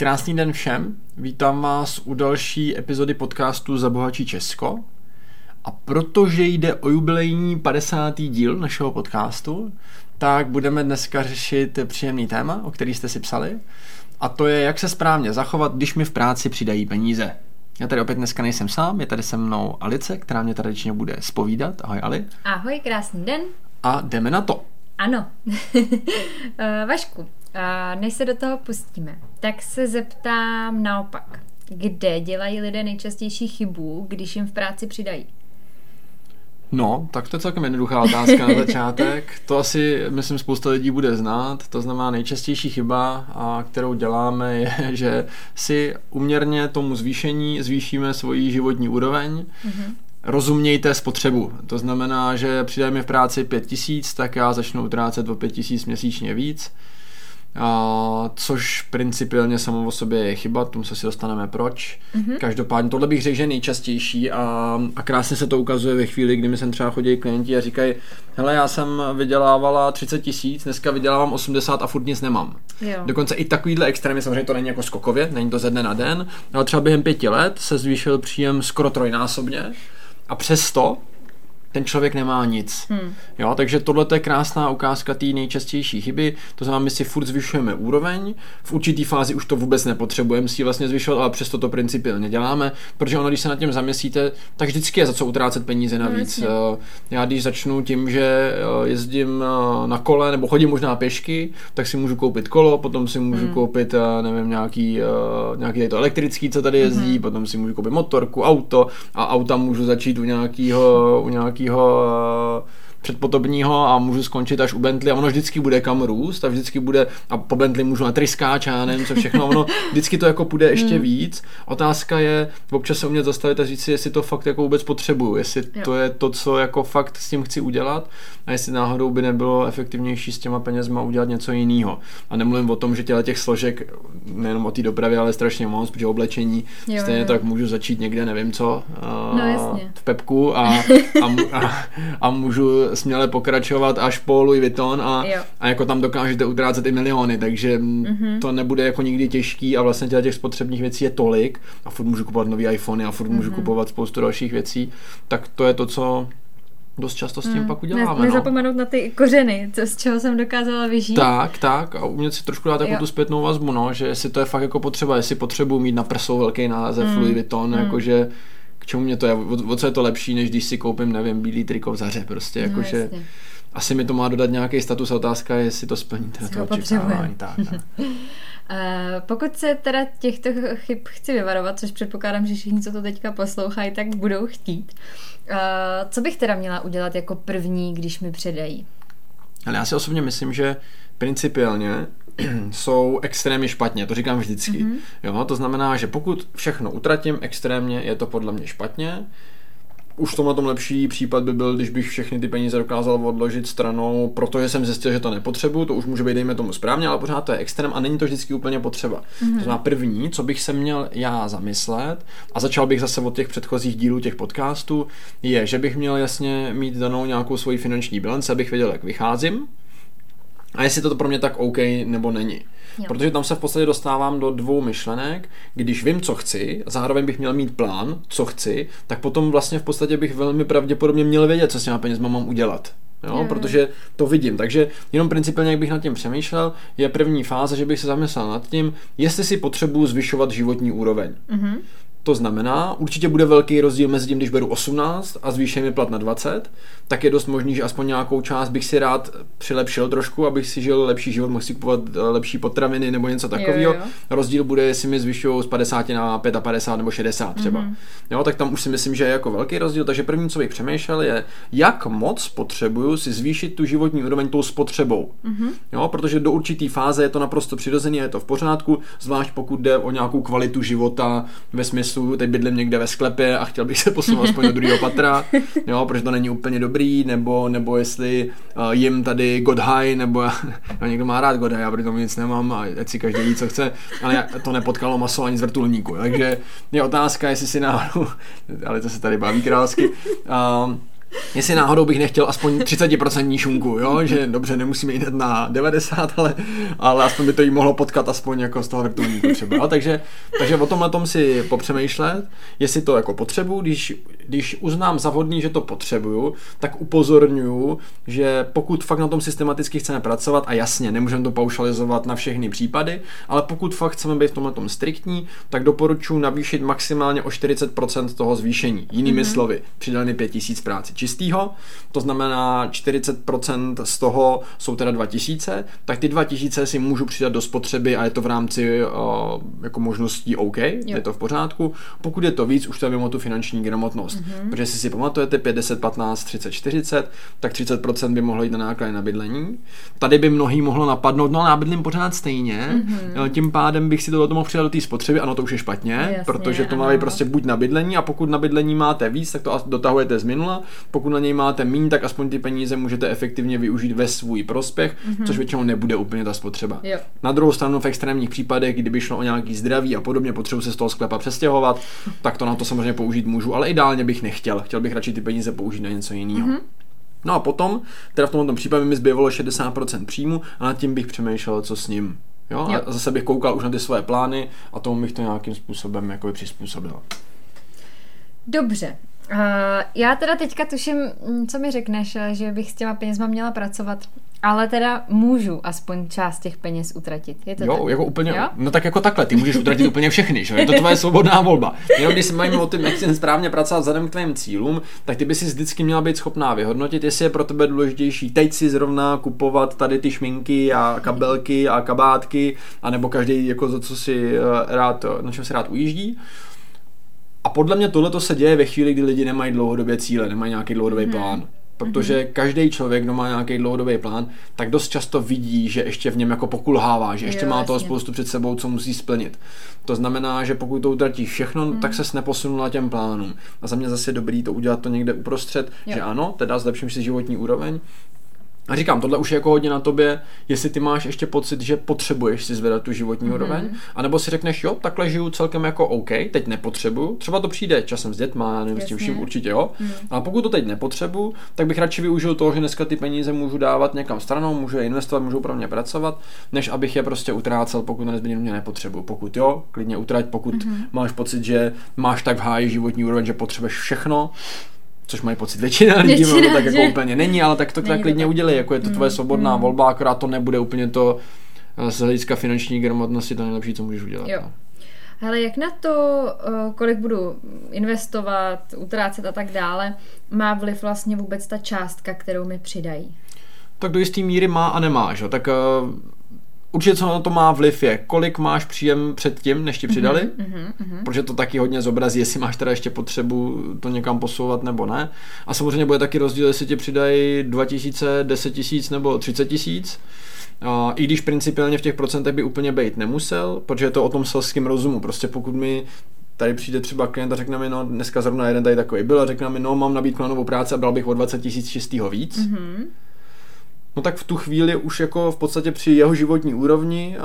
Krásný den všem, vítám vás u další epizody podcastu Zabohačí Česko. A protože jde o jubilejní 50. díl našeho podcastu, tak budeme dneska řešit příjemný téma, o který jste si psali. A to je, jak se správně zachovat, když mi v práci přidají peníze. Já tady opět dneska nejsem sám, je tady se mnou Alice, která mě tradičně bude spovídat. Ahoj Ali. Ahoj, krásný den. A jdeme na to. Ano. Eh, Vašku, než se do toho pustíme, tak se zeptám naopak. Kde dělají lidé nejčastější chybu, když jim v práci přidají? No, tak to je celkem jednoduchá otázka na začátek. To asi, myslím, spousta lidí bude znát. To znamená, nejčastější chyba, a kterou děláme, je, že si uměrně tomu zvýšení zvýšíme svoji životní úroveň. Mm-hmm. Rozumějte spotřebu. To znamená, že přidáme v práci 5000, tak já začnu utrácet o 5000 měsíčně víc a, což principiálně samo o sobě je chyba, tomu se si dostaneme proč. Mm-hmm. Každopádně tohle bych řekl, že je nejčastější a, a krásně se to ukazuje ve chvíli, kdy mi sem třeba chodí klienti a říkají, hele, já jsem vydělávala 30 tisíc, dneska vydělávám 80 a furt nic nemám. Jo. Dokonce i takovýhle extrémy, samozřejmě to není jako skokově, není to ze dne na den, ale třeba během pěti let se zvýšil příjem skoro trojnásobně a přesto ten člověk nemá nic. Hmm. Jo, takže tohle je krásná ukázka té nejčastější chyby. To znamená, my si furt zvyšujeme úroveň, v určitý fázi už to vůbec nepotřebujeme si vlastně zvyšovat, ale přesto to principiálně děláme, protože ono, když se nad tím zamyslíte, tak vždycky je za co utrácet peníze navíc. No, Já když začnu tím, že eh, jezdím eh, na kole nebo chodím možná pěšky, tak si můžu koupit kolo, potom si můžu hmm. koupit, nevím, nějaký, nějaký to elektrický, co tady jezdí, hmm. potom si můžu koupit motorku, auto a auta můžu začít u nějakého, u nějakého nějakého eh, předpotobního a můžu skončit až u Bentley a ono vždycky bude kam růst a vždycky bude a po Bentley můžu na tryskáč a nevím co všechno, ono vždycky to jako půjde ještě hmm. víc. Otázka je občas se umět zastavit a říct si, jestli to fakt jako vůbec potřebuju, jestli jo. to je to, co jako fakt s tím chci udělat a jestli náhodou by nebylo efektivnější s těma penězma udělat něco jiného. A nemluvím o tom, že těle těch složek, nejenom o té dopravě, ale strašně moc, protože oblečení jo, stejně jo. tak můžu začít někde, nevím co, no, jasně. v Pepku a, a, a, a můžu směle pokračovat až po Louis Vuitton a, a jako tam dokážete utrácet i miliony, takže mm-hmm. to nebude jako nikdy těžký a vlastně těch spotřebních věcí je tolik a furt můžu kupovat nový iPhony a furt mm-hmm. můžu kupovat spoustu dalších věcí, tak to je to, co dost často s tím mm. pak uděláme. Ne, nezapomenout no. na ty kořeny, co, z čeho jsem dokázala vyžít. Tak, tak a umět si trošku dát jako tu zpětnou vazbu, no, že jestli to je fakt jako potřeba, jestli potřebuji mít na prsou velký název mm. Louis Vuitton, mm. jakože čemu mě to je, o, o co je to lepší, než když si koupím, nevím, bílý triko v zaře, prostě, no, jakože asi mi to má dodat nějaký status a otázka je, jestli to splní teda to očekávání. Tak, tak. Uh, pokud se teda těchto chyb chci vyvarovat, což předpokládám, že všichni, co to teďka poslouchají, tak budou chtít, uh, co bych teda měla udělat jako první, když mi předají? Ale já si osobně myslím, že principiálně jsou extrémně špatně, to říkám vždycky. Mm-hmm. Jo, to znamená, že pokud všechno utratím extrémně, je to podle mě špatně. Už to na tom lepší případ by byl, když bych všechny ty peníze dokázal odložit stranou, protože jsem zjistil, že to nepotřebuju, to už může být, dejme tomu správně, ale pořád to je extrém a není to vždycky úplně potřeba. Mm-hmm. To znamená první, co bych se měl já zamyslet, a začal bych zase od těch předchozích dílů těch podcastů, je, že bych měl jasně mít danou nějakou svoji finanční bilanci, abych věděl, jak vycházím, a jestli to pro mě tak OK nebo není. Jo. Protože tam se v podstatě dostávám do dvou myšlenek. Když vím, co chci, a zároveň bych měl mít plán, co chci, tak potom vlastně v podstatě bych velmi pravděpodobně měl vědět, co s těma penězma mám udělat. Jo, jo, protože to vidím. Takže jenom principiálně, jak bych nad tím přemýšlel, je první fáze, že bych se zamyslel nad tím, jestli si potřebuju zvyšovat životní úroveň. Mm-hmm. To znamená, určitě bude velký rozdíl mezi tím, když beru 18 a zvýším mi plat na 20, tak je dost možný, že aspoň nějakou část bych si rád přilepšil trošku, abych si žil lepší život, mohl si kupovat eh, lepší potraviny nebo něco takového. Rozdíl bude, jestli mi zvyšují z 50 na 55 nebo 60 třeba. Mm-hmm. Jo, tak tam už si myslím, že je jako velký rozdíl. Takže první, co bych přemýšlel, je, jak moc potřebuju si zvýšit tu životní úroveň tou spotřebou. Mm-hmm. Jo, protože do určité fáze je to naprosto přirozené, je to v pořádku, zvlášť pokud jde o nějakou kvalitu života ve smyslu smyslu, teď bydlím někde ve sklepě a chtěl bych se posunout aspoň do druhého patra, jo, protože to není úplně dobrý, nebo, nebo jestli uh, jim tady God High, nebo já, někdo má rád God High, já tomu nic nemám a ať si každý ví, co chce, ale já, to nepotkalo maso ani z vrtulníku, takže je otázka, jestli si náhodou, ale to se tady baví krásky, uh, Jestli náhodou bych nechtěl aspoň 30% šunku, jo? že dobře, nemusíme jít na 90, ale, ale aspoň by to jí mohlo potkat aspoň jako z toho vrtulníku třeba. Takže, takže o tomhle tom si popřemýšlet, jestli to jako potřebuju, když, když uznám za vhodný, že to potřebuju, tak upozorňuju, že pokud fakt na tom systematicky chceme pracovat a jasně, nemůžeme to paušalizovat na všechny případy, ale pokud fakt chceme být v tomhle tom striktní, tak doporučuji navýšit maximálně o 40% toho zvýšení. Jinými mm-hmm. slovy, přidali mi 5000 práci čistýho, to znamená 40% z toho jsou teda 2000, tak ty 2000 si můžu přidat do spotřeby a je to v rámci uh, jako možností OK, jo. je to v pořádku. Pokud je to víc, už to je mimo tu finanční gramotnost. Mm-hmm. Protože si si pamatujete 50, 15, 30, 40, tak 30% by mohlo jít na náklady na bydlení. Tady by mnohý mohlo napadnout, no na bydlím pořád stejně, mm-hmm. tím pádem bych si to mohl přidat do té spotřeby, ano, to už je špatně, Jasně, protože to má být prostě buď na bydlení a pokud na bydlení máte víc, tak to dotahujete z minula, pokud na něj máte méně, tak aspoň ty peníze můžete efektivně využít ve svůj prospěch, mm-hmm. což většinou nebude úplně ta spotřeba. Jo. Na druhou stranu v extrémních případech, kdyby šlo o nějaký zdraví a podobně, potřebuji se z toho sklepa přestěhovat, tak to na to samozřejmě použít můžu, ale ideálně bych nechtěl. Chtěl bych radši ty peníze použít na něco jiného. Mm-hmm. No a potom, teda v tomto případě mi zbývalo 60% příjmu a nad tím bych přemýšlel, co s ním. Jo? jo? A zase bych koukal už na ty svoje plány a tomu bych to nějakým způsobem jako přizpůsobil. Dobře. Uh, já teda teďka tuším, co mi řekneš, že bych s těma penězma měla pracovat ale teda můžu aspoň část těch peněz utratit. Je to jo, tak? jako úplně, jo? no tak jako takhle, ty můžeš utratit úplně všechny, že? je to tvoje svobodná volba. Jenom když se mají o tom, jak si správně pracovat vzhledem k tvým cílům, tak ty by si vždycky měla být schopná vyhodnotit, jestli je pro tebe důležitější teď si zrovna kupovat tady ty šminky a kabelky a kabátky, anebo každý jako za co si eh, rád, na čem si rád ujíždí. A podle mě tohle to se děje ve chvíli, kdy lidi nemají dlouhodobě cíle, nemají nějaký dlouhodobý hmm. plán protože mm-hmm. každý člověk, kdo má nějaký dlouhodobý plán, tak dost často vidí, že ještě v něm jako pokulhává, že ještě jo, má toho spoustu před sebou, co musí splnit. To znamená, že pokud to utratí všechno, mm. tak se neposunula těm plánům. A za mě zase je dobrý to udělat to někde uprostřed, jo. že ano, teda zlepším si životní úroveň, a říkám, tohle už je jako hodně na tobě, jestli ty máš ještě pocit, že potřebuješ si zvedat tu životní mm-hmm. úroveň, anebo si řekneš, jo, takhle žiju celkem jako OK, teď nepotřebuju, třeba to přijde časem s dětma, nevím, s tím vším určitě jo, mm. a pokud to teď nepotřebuju, tak bych radši využil toho, že dneska ty peníze můžu dávat někam stranou, můžu je investovat, můžu pro mě pracovat, než abych je prostě utrácel, pokud nezbytně nepotřebuju. Pokud jo, klidně utrať, pokud mm-hmm. máš pocit, že máš tak v háji životní úroveň, že potřebuješ všechno, což mají pocit většina lidí, většina, tak jako úplně není, ale tak to tak klidně udělej, jako je to tvoje mm, svobodná mm. volba, akorát to nebude úplně to eh, z hlediska finanční gramotnosti to nejlepší, co můžeš udělat. Jo. Ale jak na to, eh, kolik budu investovat, utrácet a tak dále, má vliv vlastně vůbec ta částka, kterou mi přidají? Tak do jisté míry má a nemá, že? Tak uh, Určitě, co na to má vliv, je, kolik máš příjem před tím, než ti mhm, přidali, mm-hmm, mm-hmm. protože to taky hodně zobrazí, jestli máš teda ještě potřebu to někam posouvat nebo ne. A samozřejmě bude taky rozdíl, jestli ti přidají 2000, 10 tisíc nebo 30 tisíc. I když principiálně v těch procentech by úplně být nemusel, protože je to o tom selském rozumu. Prostě pokud mi tady přijde třeba klient a řekne mi, no dneska zrovna jeden tady takový byl a řekne mi, no mám nabídku na novou práci a bral bych o 20 tisíc čistého víc, mm-hmm no tak v tu chvíli už jako v podstatě při jeho životní úrovni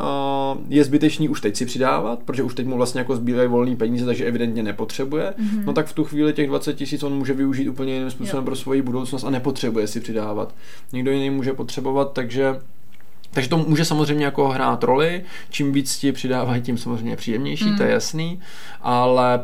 je zbytečný už teď si přidávat, protože už teď mu vlastně jako zbývají volné peníze, takže evidentně nepotřebuje. Mm-hmm. No tak v tu chvíli těch 20 tisíc on může využít úplně jiným způsobem jo. pro svoji budoucnost a nepotřebuje si přidávat. Někdo jiný může potřebovat, takže takže to může samozřejmě jako hrát roli, čím víc ti přidávají, tím samozřejmě příjemnější, mm. to je mhm. jasný, ale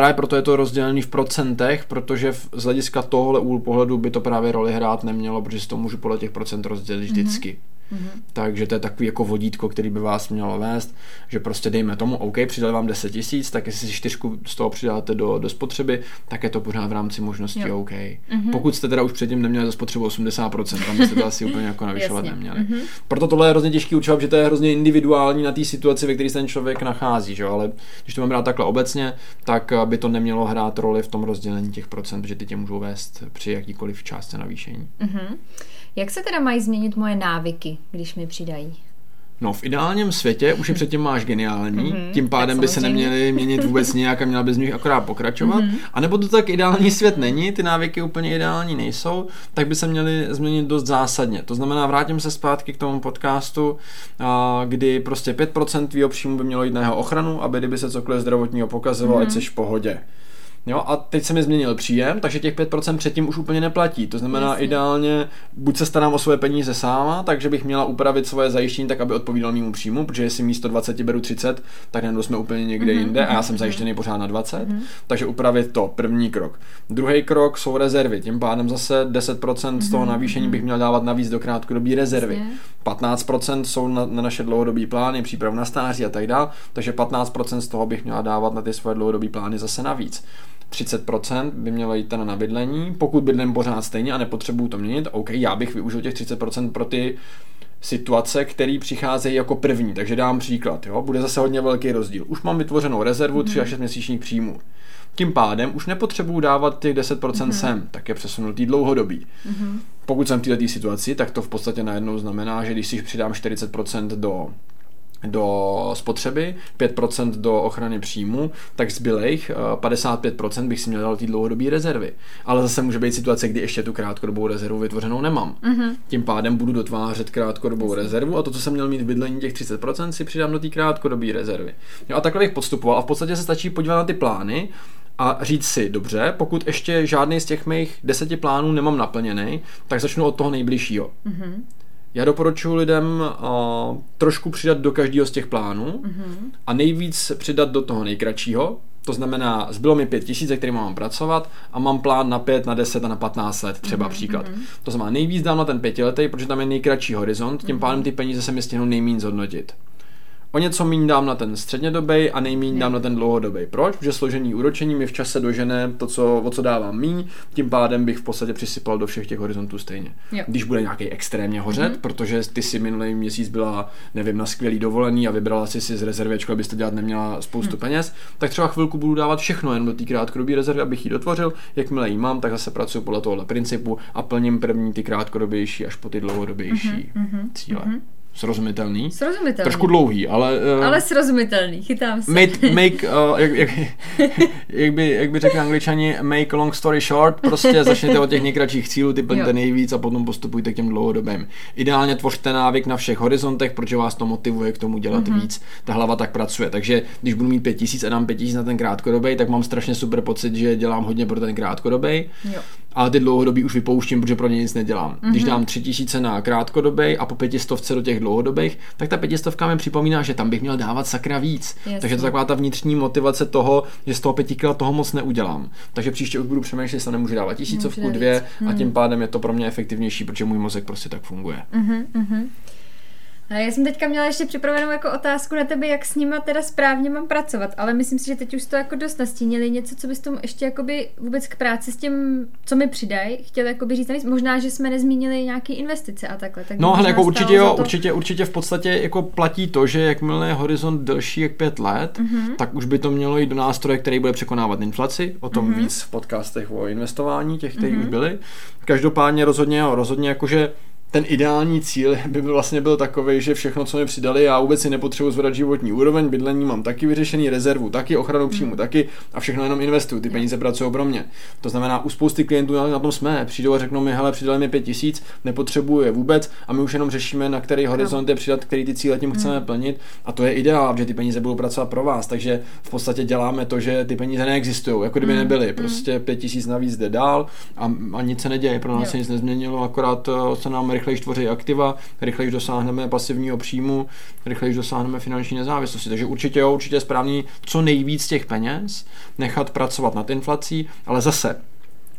Právě proto je to rozdělený v procentech, protože z hlediska tohohle úhlu pohledu by to právě roli hrát nemělo, protože si to můžu podle těch procent rozdělit mhm. vždycky. Mm-hmm. Mm-hmm. Takže to je takový jako vodítko, který by vás mělo vést, že prostě dejme tomu, OK, přidali vám 10 tisíc, tak jestli si čtyřku z toho přidáte do, do spotřeby, tak je to pořád v rámci možností jo. OK. Mm-hmm. Pokud jste teda už předtím neměli za spotřebu 80%, tam byste to asi úplně jako navyšovat neměli. Mm-hmm. Proto tohle je hrozně těžký určovat, že to je hrozně individuální na té situaci, ve které se ten člověk nachází, že? ale když to mám brát takhle obecně, tak by to nemělo hrát roli v tom rozdělení těch procent, že ty tě můžou vést při jakýkoliv částce navýšení. Mm-hmm. Jak se teda mají změnit moje návyky, když mi přidají? No, v ideálním světě už je předtím máš geniální, mm-hmm, tím pádem by se neměly měnit vůbec nějak a měla by z nich akorát pokračovat. Mm-hmm. A nebo to tak ideální svět není, ty návyky úplně ideální nejsou, tak by se měly změnit dost zásadně. To znamená, vrátím se zpátky k tomu podcastu, kdy prostě 5% tvýho příjmu by mělo jít na jeho ochranu, aby kdyby se cokoliv zdravotního pokazilo, mm-hmm. ať jsi v pohodě. Jo, a teď se mi změnil příjem, takže těch 5% předtím už úplně neplatí. To znamená Jasně. ideálně, buď se starám o svoje peníze sama, takže bych měla upravit svoje zajištění tak, aby odpovídal mému příjmu, protože jestli místo 20 beru 30, tak najednou jsme úplně někde mm-hmm. jinde a já jsem mhm, zajištěný pořád na 20. Mm-hmm. Takže upravit to, první krok. Druhý krok jsou rezervy, tím pádem zase 10% mm-hmm. z toho mhm, navýšení mhm. bych měl dávat navíc do krátkodobé rezervy. Jasně. 15% jsou na, na naše dlouhodobé plány, přípravu na stáří a tak dále, takže 15% z toho bych měla dávat na ty svoje dlouhodobé plány zase navíc. 30% by mělo jít na bydlení, pokud bydlím pořád stejně a nepotřebuju to měnit, OK, já bych využil těch 30% pro ty situace, které přicházejí jako první. Takže dám příklad, jo? bude zase hodně velký rozdíl. Už mám vytvořenou rezervu 3 až 6 měsíčních příjmů. Tím pádem už nepotřebuju dávat těch 10% mm-hmm. sem, tak je přesunutý dlouhodobý. Mm-hmm. Pokud jsem v této situaci, tak to v podstatě najednou znamená, že když si přidám 40% do do spotřeby, 5% do ochrany příjmu, tak zbylejch 55% bych si měl dát ty dlouhodobé rezervy. Ale zase může být situace, kdy ještě tu krátkodobou rezervu vytvořenou nemám. Mm-hmm. Tím pádem budu dotvářet krátkodobou rezervu a to, co jsem měl mít v bydlení těch 30%, si přidám do té krátkodobé rezervy. Jo, a takhle bych postupoval a v podstatě se stačí podívat na ty plány a říct si, dobře, pokud ještě žádný z těch mých deseti plánů nemám naplněný, tak začnu od toho nejbližšího. Mm-hmm. Já doporučuji lidem uh, trošku přidat do každého z těch plánů mm-hmm. a nejvíc přidat do toho nejkratšího, to znamená, zbylo mi pět tisíc, kterým mám pracovat a mám plán na pět, na deset a na patnáct let, třeba mm-hmm. příklad. To znamená, nejvíc dám na ten pětiletý, protože tam je nejkratší horizont, tím mm-hmm. pádem ty peníze se mi stihnou nejméně zhodnotit. O něco méně dám na ten střednědobý a nejméně dám na ten dlouhodobý. Proč? Protože složení úročení mi v čase dožene to, co, o co dávám míň, tím pádem bych v podstatě přisypal do všech těch horizontů stejně. Jo. Když bude nějaký extrémně hořet, mm-hmm. protože ty si minulý měsíc byla, nevím, na skvělý dovolený a vybrala si si z rezervy, abyste dělat neměla spoustu mm. peněz, tak třeba chvilku budu dávat všechno jen do té krátkodobé rezervy, abych ji dotvořil. Jakmile ji mám, tak zase pracuji podle tohohle principu a plním první ty krátkodobější až po ty dlouhodobější mm-hmm. cíle. Mm-hmm. Srozumitelný. Srozumitelný. Trošku dlouhý, ale... Uh, ale srozumitelný, chytám se. Make, make uh, jak, jak, jak, by, jak by řekli angličani, make long story short, prostě začněte od těch nejkratších cílů, ty plňte nejvíc a potom postupujte k těm dlouhodobým. Ideálně tvořte návyk na všech horizontech, protože vás to motivuje k tomu dělat mm-hmm. víc. Ta hlava tak pracuje. Takže když budu mít 5000 a dám 5000 na ten krátkodobý, tak mám strašně super pocit, že dělám hodně pro ten krátkodobý. Jo ale ty dlouhodobý už vypouštím, protože pro ně nic nedělám. Mm-hmm. Když dám tři tisíce na krátkodobý a po pětistovce do těch dlouhodobých, tak ta pětistovka mi připomíná, že tam bych měl dávat sakra víc. Jasně. Takže to je taková ta vnitřní motivace toho, že z toho pětikila toho moc neudělám. Takže příště už budu přemýšlet, jestli nemůžu dávat tisícovku, dvě mm. a tím mhm. pádem je to pro mě efektivnější, protože můj mozek prostě tak funguje. Mm-hmm. A já jsem teďka měla ještě připravenou jako otázku na tebe, jak s nima teda správně mám pracovat, ale myslím si, že teď už to jako dost nastínili. Něco, co bys tomu ještě jakoby vůbec k práci s tím, co mi přidají, chtěl jakoby říct navíc. Možná, že jsme nezmínili nějaké investice a takhle. Tak no, ale jako určitě jo, to... určitě, určitě v podstatě jako platí to, že jakmile je horizont delší jak pět let, mm-hmm. tak už by to mělo jít do nástroje, který bude překonávat inflaci. O tom mm-hmm. víc v podcastech o investování, těch, které mm-hmm. už byly. Každopádně rozhodně, rozhodně jakože ten ideální cíl by byl vlastně byl takový, že všechno, co mi přidali, já vůbec si nepotřebuji zvedat životní úroveň, bydlení mám taky vyřešený, rezervu taky, ochranu příjmu hmm. taky a všechno jenom investuju, ty peníze pracují pro mě. To znamená, u spousty klientů na tom jsme, přijdou a řeknou mi, hele, přidali mi pět tisíc, nepotřebuju je vůbec a my už jenom řešíme, na který horizont je přidat, který ty cíle tím chceme hmm. plnit a to je ideál, že ty peníze budou pracovat pro vás, takže v podstatě děláme to, že ty peníze neexistují, jako kdyby hmm. nebyly, prostě pět tisíc navíc jde dál a, a nic se neděje, pro nás se nic nezměnilo, akorát eh, se nám rychleji tvoří aktiva, rychleji dosáhneme pasivního příjmu, rychleji dosáhneme finanční nezávislosti. Takže určitě jo, určitě je správný co nejvíc těch peněz nechat pracovat nad inflací, ale zase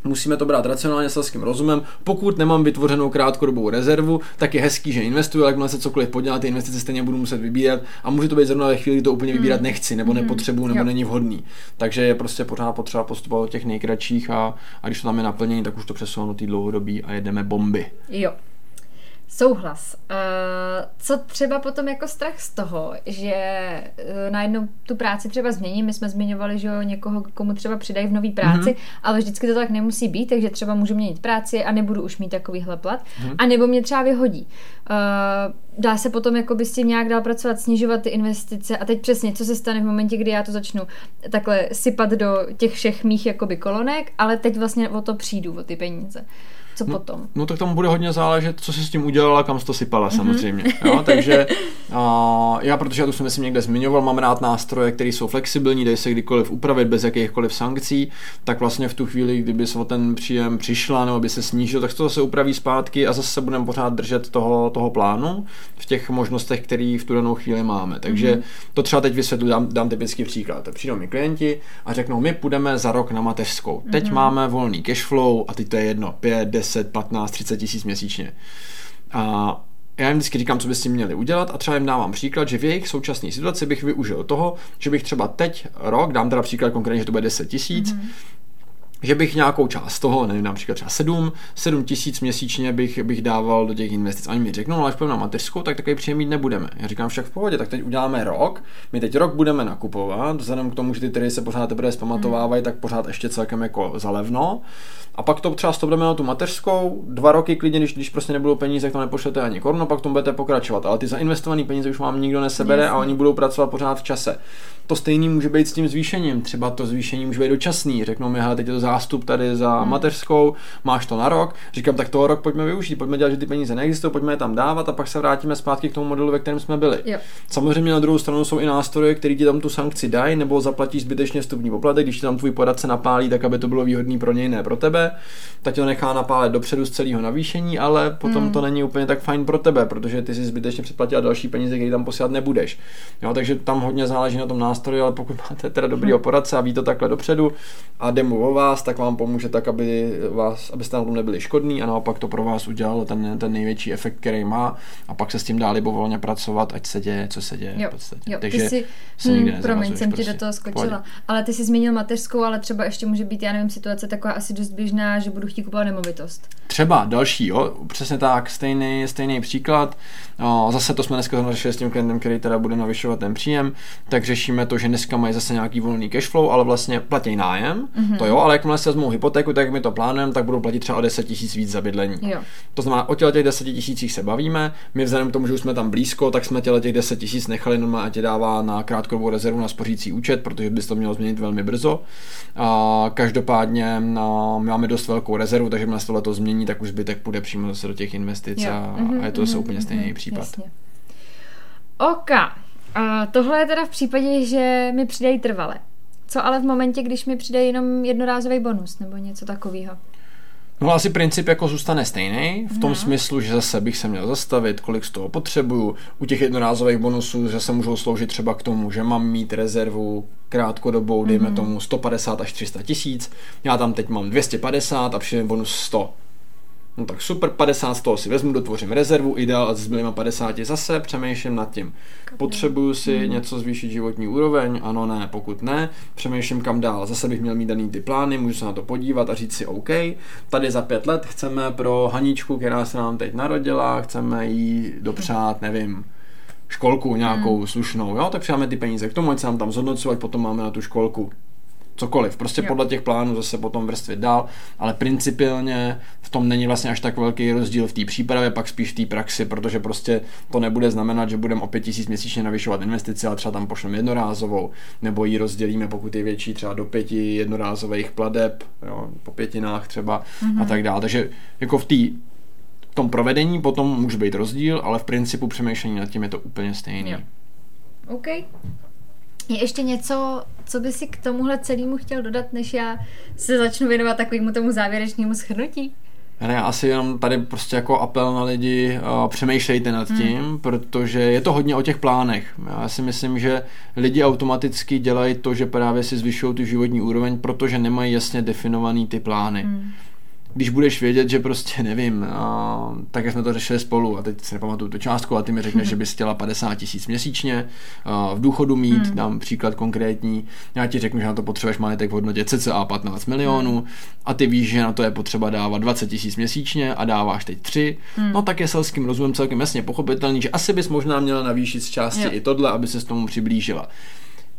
Musíme to brát racionálně selským rozumem. Pokud nemám vytvořenou krátkodobou rezervu, tak je hezký, že investuju, ale jakmile se cokoliv podělá, ty investice stejně budu muset vybírat a může to být zrovna ve chvíli, kdy to úplně vybírat mm. nechci, nebo mm. nepotřebuju, nebo jo. není vhodný. Takže je prostě pořád potřeba postupovat od těch nejkratších a, a když to tam je naplnění, tak už to přesunu té dlouhodobí a jedeme bomby. Jo. Souhlas. Uh, co třeba potom jako strach z toho, že uh, najednou tu práci třeba změní. My jsme zmiňovali, že jo, někoho, komu třeba přidají v nový práci, mm-hmm. ale vždycky to tak nemusí být, takže třeba můžu měnit práci a nebudu už mít takovýhle plat. Mm-hmm. A nebo mě třeba vyhodí. Uh, dá se potom jako by s tím nějak dál pracovat, snižovat ty investice a teď přesně, co se stane v momentě, kdy já to začnu takhle sypat do těch všech mých jakoby kolonek, ale teď vlastně o to přijdu, o ty peníze. Co no, potom? No tak tam bude hodně záležet, co si s tím udělala, kam jsi to sypala mm-hmm. samozřejmě. Jo? Takže uh, já, protože já to jsem myslím někde zmiňoval, mám rád nástroje, které jsou flexibilní, dají se kdykoliv upravit bez jakýchkoliv sankcí, tak vlastně v tu chvíli, kdyby se o ten příjem přišla nebo by se snížil, tak se to zase upraví zpátky a zase se budeme pořád držet toho, toho plánu v těch možnostech, které v tu danou chvíli máme. Takže mm-hmm. to třeba teď vysvětlu, dám, dám typický příklad. Přijdou mi klienti a řeknou, my půjdeme za rok na mateřskou. Teď mm-hmm. máme volný cash flow a teď to je jedno, 5, 10, 15, 30 tisíc měsíčně. A já jim vždycky říkám, co by si měli udělat a třeba jim dávám příklad, že v jejich současné situaci bych využil toho, že bych třeba teď rok, dám teda příklad konkrétně, že to bude 10 tisíc, mm-hmm že bych nějakou část toho, nevím, například třeba 7, 7 tisíc měsíčně bych, bych dával do těch investic. Oni mi řeknou, no, až půjdeme na mateřskou, tak takový příjem mít nebudeme. Já říkám však v pohodě, tak teď uděláme rok, my teď rok budeme nakupovat, vzhledem k tomu, že ty trhy se pořád teprve zpamatovávají, tak pořád ještě celkem jako zalevno. A pak to třeba stopneme na tu mateřskou, dva roky klidně, když, když prostě nebudou peníze, tak to nepošlete ani korunu, pak tomu budete pokračovat. Ale ty zainvestované peníze už vám nikdo nesebere Jasně. a oni budou pracovat pořád v čase. To stejný může být s tím zvýšením. Třeba to zvýšení může být dočasný. Řeknou mi, hele, teď je to zástup tady za hmm. mateřskou, máš to na rok. Říkám, tak toho rok pojďme využít, pojďme dělat, že ty peníze neexistují, pojďme je tam dávat a pak se vrátíme zpátky k tomu modelu, ve kterém jsme byli. Jo. Samozřejmě na druhou stranu jsou i nástroje, které ti tam tu sankci dají, nebo zaplatí zbytečně vstupní poplatek, když ti tam tvůj poradce napálí, tak aby to bylo výhodný pro něj, ne pro tebe. Tak to nechá napálet dopředu z celého navýšení, ale potom hmm. to není úplně tak fajn pro tebe, protože ty si zbytečně předplatila další peníze, které tam posílat nebudeš. Jo, takže tam hodně záleží na tom nástroji, ale pokud máte teda dobrý hmm. poradce a ví to takhle dopředu a demo o vás, tak vám pomůže tak, aby vás, abyste na tom nebyli škodní a naopak to pro vás udělalo ten, ten největší efekt, který má a pak se s tím dá libovolně pracovat, ať se děje, co se děje jo, v podstatě. Jo, Takže si, se nikdy hmm, promiň, jsem prostě. ti do toho skočila. Pojď. Ale ty jsi zmínil mateřskou, ale třeba ještě může být, já nevím, situace taková asi dost běžná, že budu chtít kupovat nemovitost. Třeba další, jo, přesně tak, stejný, stejný příklad. O, zase to jsme dneska řešili s tím klientem, který teda bude navyšovat ten příjem, tak řešíme to, že dneska mají zase nějaký volný cash flow, ale vlastně platí nájem, mm-hmm. to jo, ale jakmile si vezmou hypotéku, tak jak my to plánujeme, tak budou platit třeba o 10 tisíc víc za bydlení. Jo. To znamená, o těch 10 tisících se bavíme, my vzhledem k tomu, že už jsme tam blízko, tak jsme těle těch 10 tisíc nechali normálně tě dává na krátkodobou rezervu na spořící účet, protože bys to mělo změnit velmi brzo. A každopádně no, máme dost velkou rezervu, takže když se to změní, tak už zbytek půjde přímo zase do těch investic a, mm-hmm, a je to zase mm-hmm, úplně stejný mm-hmm, případ. Jasně. OK. A tohle je teda v případě, že mi přidají trvale. Co ale v momentě, když mi přijde jenom jednorázový bonus nebo něco takového? No asi princip jako zůstane stejný, v tom no. smyslu, že zase bych se měl zastavit, kolik z toho potřebuju. U těch jednorázových bonusů zase můžou sloužit třeba k tomu, že mám mít rezervu krátkodobou, dejme mm-hmm. tomu 150 až 300 tisíc. Já tam teď mám 250 a přijde bonus 100. No tak super, 50 z toho si vezmu, dotvořím rezervu, ideál a s zbylýma 50 zase přemýšlím nad tím. Potřebuju si mm. něco zvýšit životní úroveň, ano, ne, pokud ne, přemýšlím kam dál. Zase bych měl mít daný ty plány, můžu se na to podívat a říct si OK, tady za pět let chceme pro Haničku, která se nám teď narodila, chceme jí dopřát, nevím, školku nějakou mm. slušnou, jo, tak přidáme ty peníze k tomu, ať se nám tam zhodnocovat, potom máme na tu školku cokoliv. Prostě jo. podle těch plánů zase potom vrstvit dál, ale principiálně v tom není vlastně až tak velký rozdíl v té přípravě, pak spíš v té praxi, protože prostě to nebude znamenat, že budeme o 5000 měsíčně navyšovat investici, ale třeba tam pošleme jednorázovou, nebo ji rozdělíme, pokud je větší, třeba do pěti jednorázových pladeb, jo, po pětinách třeba mm-hmm. a mhm. tak dále. Takže jako v té v tom provedení potom může být rozdíl, ale v principu přemýšlení nad tím je to úplně stejný. Jo. OK. Je ještě něco, co by si k tomuhle celému chtěl dodat, než já se začnu věnovat takovému tomu závěrečnému schrnutí? Ne, asi jenom tady prostě jako apel na lidi, uh, přemýšlejte nad hmm. tím, hmm. protože je to hodně o těch plánech. Já si myslím, že lidi automaticky dělají to, že právě si zvyšují tu životní úroveň, protože nemají jasně definovaný ty plány. Hmm když budeš vědět, že prostě nevím, a, tak jak jsme to řešili spolu a teď si nepamatuju tu částku a ty mi řekneš, že bys chtěla 50 tisíc měsíčně a, v důchodu mít, hmm. dám příklad konkrétní, já ti řeknu, že na to potřebuješ majetek v hodnotě cca 15 milionů hmm. a ty víš, že na to je potřeba dávat 20 tisíc měsíčně a dáváš teď 3, hmm. no tak je selským rozumem celkem jasně pochopitelný, že asi bys možná měla navýšit z části jo. i tohle, aby se s tomu přiblížila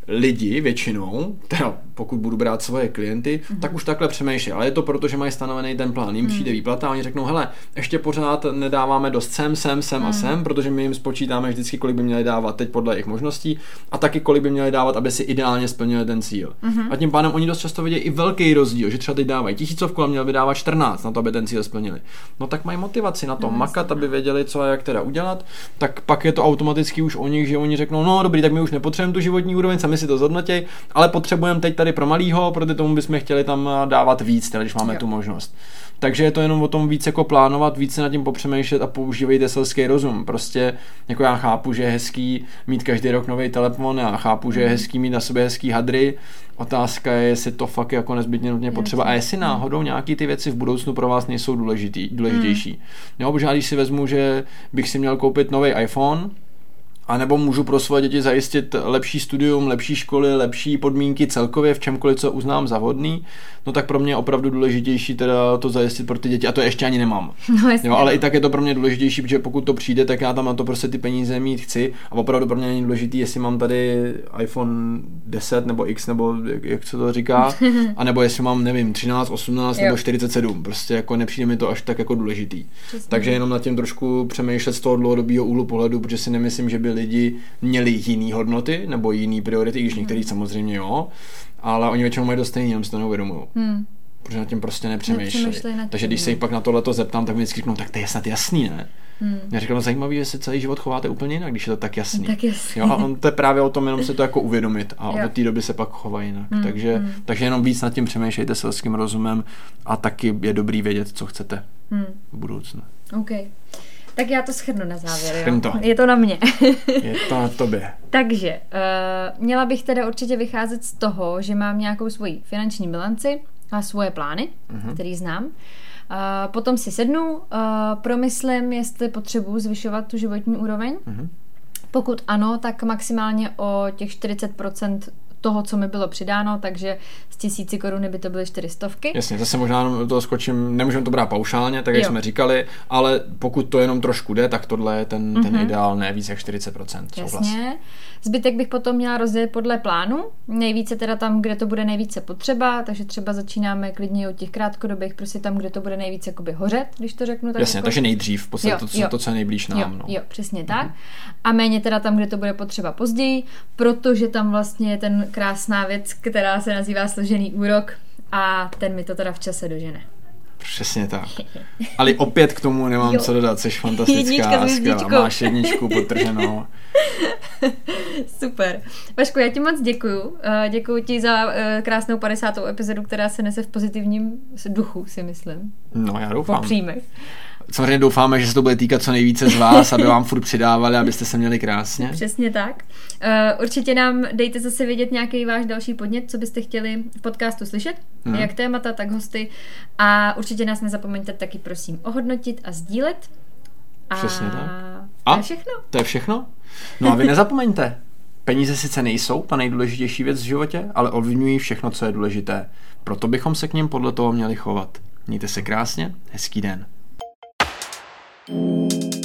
lidi většinou, teda pokud budu brát svoje klienty, mm-hmm. tak už takhle přemýšlí. Ale je to proto, že mají stanovený ten plán. Jim mm. přijde výplata a oni řeknou, hele, ještě pořád nedáváme dost sem, sem, sem mm. a sem, protože my jim spočítáme vždycky, kolik by měli dávat teď podle jejich možností a taky kolik by měli dávat, aby si ideálně splnili ten cíl. Mm-hmm. A tím pádem oni dost často vidějí i velký rozdíl, že třeba teď dávají tisícovku a měli by dávat 14 na to, aby ten cíl splnili. No tak mají motivaci na to no, makat, aby věděli, co a jak teda udělat, tak pak je to automaticky už o nich, že oni řeknou, no dobrý, tak my už nepotřebujeme tu životní úroveň, sami si to zhodnotí, ale potřebujeme teď tady pro malýho, proti tomu bychom chtěli tam dávat víc, teda, když máme jo. tu možnost. Takže je to jenom o tom víc jako plánovat, více nad tím popřemýšlet a používejte selský rozum. Prostě jako já chápu, že je hezký mít každý rok nový telefon, já chápu, že je mhm. hezký mít na sobě hezký hadry. Otázka je, jestli to fakt jako nezbytně nutně potřeba a jestli náhodou nějaký ty věci v budoucnu pro vás nejsou důležitý, důležitější. Mm. Jo, protože já když si vezmu, že bych si měl koupit nový iPhone, a nebo můžu pro svoje děti zajistit lepší studium, lepší školy, lepší podmínky celkově v čemkoliv, co uznám za vhodný, no tak pro mě je opravdu důležitější teda to zajistit pro ty děti a to ještě ani nemám. No, jasně, jo, ale no. i tak je to pro mě důležitější, protože pokud to přijde, tak já tam na to prostě ty peníze mít chci a opravdu pro mě není důležitý, jestli mám tady iPhone 10 nebo X nebo jak, jak se to říká, a nebo jestli mám, nevím, 13, 18 jo. nebo 47, prostě jako nepřijde mi to až tak jako důležitý. Přesně. Takže jenom nad tím trošku přemýšlet z toho dlouhodobého úhlu pohledu, protože si nemyslím, že by lidi měli jiný hodnoty nebo jiný priority, i když některý hmm. samozřejmě jo, ale oni většinou mají dost stejný, jenom si to neuvědomují. Hmm. Protože nad tím prostě nepřemýšlí. Takže když se jich pak na tohle zeptám, tak mi vždycky řeknou, tak to je snad jasný, ne? Hmm. Já říkám, no zajímavý, že se celý život chováte úplně jinak, když je to tak jasný. Tak jasný. Jo, a on to je právě o tom, jenom se to jako uvědomit a jo. od té doby se pak chová jinak. Hmm. Takže, hmm. takže jenom víc nad tím přemýšlejte selským rozumem a taky je dobrý vědět, co chcete hmm. v budoucnu. Okay. Tak já to schrnu na závěr. Jo? To. Je to na mě. je to na tobě. Takže, uh, měla bych teda určitě vycházet z toho, že mám nějakou svoji finanční bilanci a svoje plány, uh-huh. který znám. Uh, potom si sednu, uh, promyslím, jestli potřebuji zvyšovat tu životní úroveň. Uh-huh. Pokud ano, tak maximálně o těch 40% toho, co mi bylo přidáno, takže z tisíci koruny by to byly čtyřistovky. Jasně, zase možná to skočím, nemůžeme to brát paušálně, tak jak jo. jsme říkali, ale pokud to jenom trošku jde, tak tohle je ten, mm-hmm. ten mhm. ideál, ne víc jak 40%. Souhlas. Jasně. Zbytek bych potom měla rozdělit podle plánu, nejvíce teda tam, kde to bude nejvíce potřeba, takže třeba začínáme klidně od těch krátkodobých, prostě tam, kde to bude nejvíce jakoby hořet, když to řeknu. Tak Jasně, jako... takže nejdřív, v podstatě to, co, to, co je nejblíž nám. Jo, no. jo přesně tak. A méně teda tam, kde to bude potřeba později, protože tam vlastně je ten krásná věc, která se nazývá složený úrok a ten mi to teda v čase dožene. Přesně tak. Ale opět k tomu nemám jo. co dodat, jsi fantastická, skvělá. Máš jedničku potrženou. Super. Vašku, já ti moc děkuju. Eh, děkuju ti za eh, krásnou 50. epizodu, která se nese v pozitivním duchu, si myslím. No, já doufám. Po příjmech. Samozřejmě doufáme, že se to bude týkat co nejvíce z vás, aby vám furt přidávali, abyste se měli krásně. Přesně tak. Uh, určitě nám dejte zase vědět nějaký váš další podnět, co byste chtěli v podcastu slyšet, hmm. jak témata, tak hosty. A určitě nás nezapomeňte taky prosím ohodnotit a sdílet. A Přesně tak. A to je všechno. To je všechno. No a vy nezapomeňte, peníze sice nejsou ta nejdůležitější věc v životě, ale ovlivňují všechno, co je důležité. Proto bychom se k ním podle toho měli chovat. Mějte se krásně, hezký den. うん